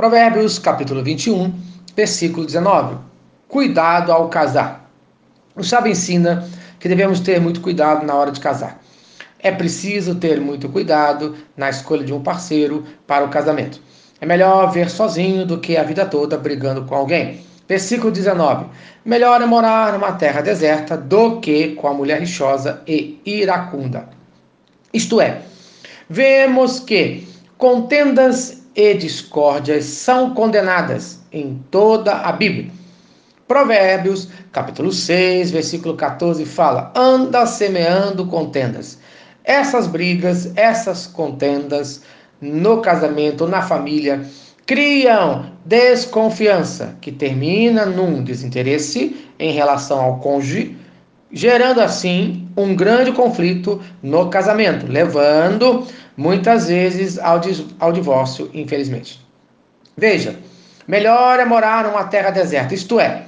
Provérbios capítulo 21, versículo 19. Cuidado ao casar. O sábio ensina que devemos ter muito cuidado na hora de casar. É preciso ter muito cuidado na escolha de um parceiro para o casamento. É melhor ver sozinho do que a vida toda brigando com alguém. Versículo 19. Melhor é morar numa terra deserta do que com a mulher rixosa e iracunda. Isto é, vemos que contendas e discórdias são condenadas em toda a Bíblia. Provérbios, capítulo 6, versículo 14 fala: anda semeando contendas. Essas brigas, essas contendas no casamento, na família, criam desconfiança, que termina num desinteresse em relação ao cônjuge, gerando assim um grande conflito no casamento, levando muitas vezes ao, ao divórcio, infelizmente. Veja, melhor é morar numa terra deserta, isto é,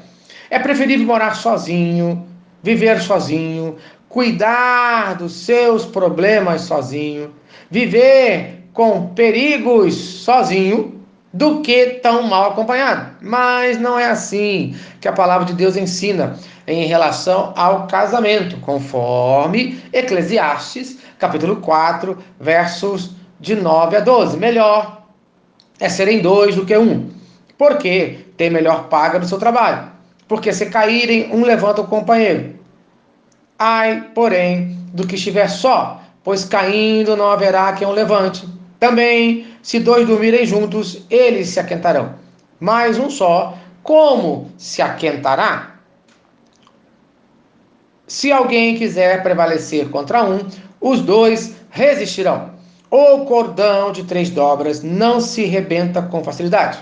é preferível morar sozinho, viver sozinho, cuidar dos seus problemas sozinho, viver com perigos sozinho, do que tão mal acompanhado. Mas não é assim que a palavra de Deus ensina em relação ao casamento, conforme Eclesiastes, capítulo 4, versos de 9 a 12. Melhor é serem dois do que um, porque tem melhor paga no seu trabalho. Porque se caírem, um levanta o companheiro. Ai, porém, do que estiver só, pois caindo não haverá quem o levante. Também, se dois dormirem juntos, eles se aquentarão. Mas um só, como se aquentará? Se alguém quiser prevalecer contra um, os dois resistirão. O cordão de três dobras não se rebenta com facilidade.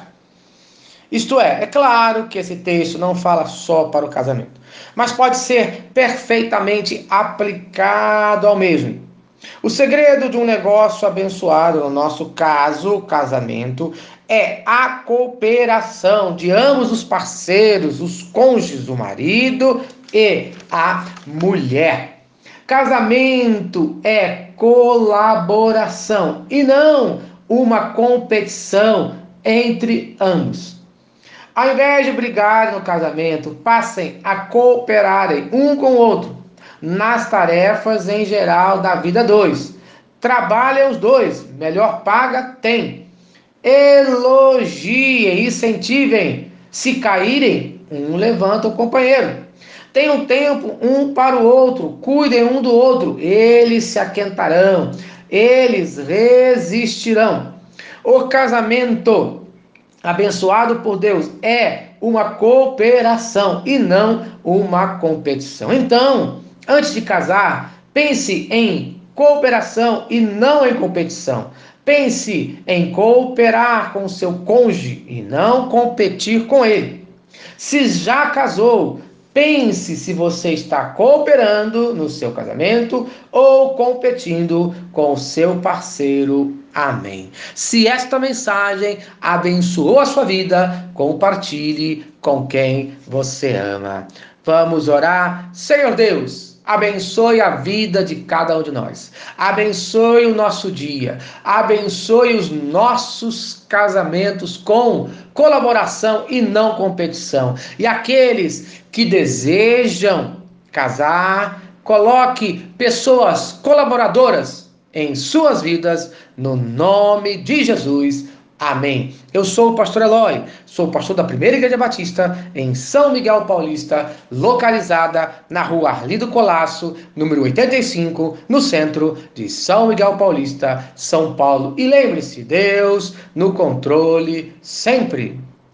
Isto é, é claro que esse texto não fala só para o casamento, mas pode ser perfeitamente aplicado ao mesmo. O segredo de um negócio abençoado, no nosso caso, casamento, é a cooperação de ambos os parceiros, os cônjuges, o marido e a mulher. Casamento é colaboração e não uma competição entre ambos. Ao invés de brigarem no casamento, passem a cooperarem um com o outro nas tarefas em geral da vida dois. Trabalhem os dois, melhor paga tem. Elogiem, incentivem. Se caírem, um levanta o companheiro. Tenham tempo um para o outro, cuidem um do outro, eles se aquentarão, eles resistirão. O casamento abençoado por Deus é uma cooperação e não uma competição. Então, Antes de casar, pense em cooperação e não em competição. Pense em cooperar com seu cônjuge e não competir com ele. Se já casou, pense se você está cooperando no seu casamento ou competindo com o seu parceiro. Amém. Se esta mensagem abençoou a sua vida, compartilhe com quem você ama. Vamos orar. Senhor Deus, abençoe a vida de cada um de nós. Abençoe o nosso dia. Abençoe os nossos casamentos com colaboração e não competição. E aqueles que desejam casar, coloque pessoas colaboradoras em suas vidas no nome de Jesus. Amém. Eu sou o pastor Eloy, sou pastor da Primeira Igreja Batista em São Miguel Paulista, localizada na rua Arlido Colasso, número 85, no centro de São Miguel Paulista, São Paulo. E lembre-se, Deus no controle sempre.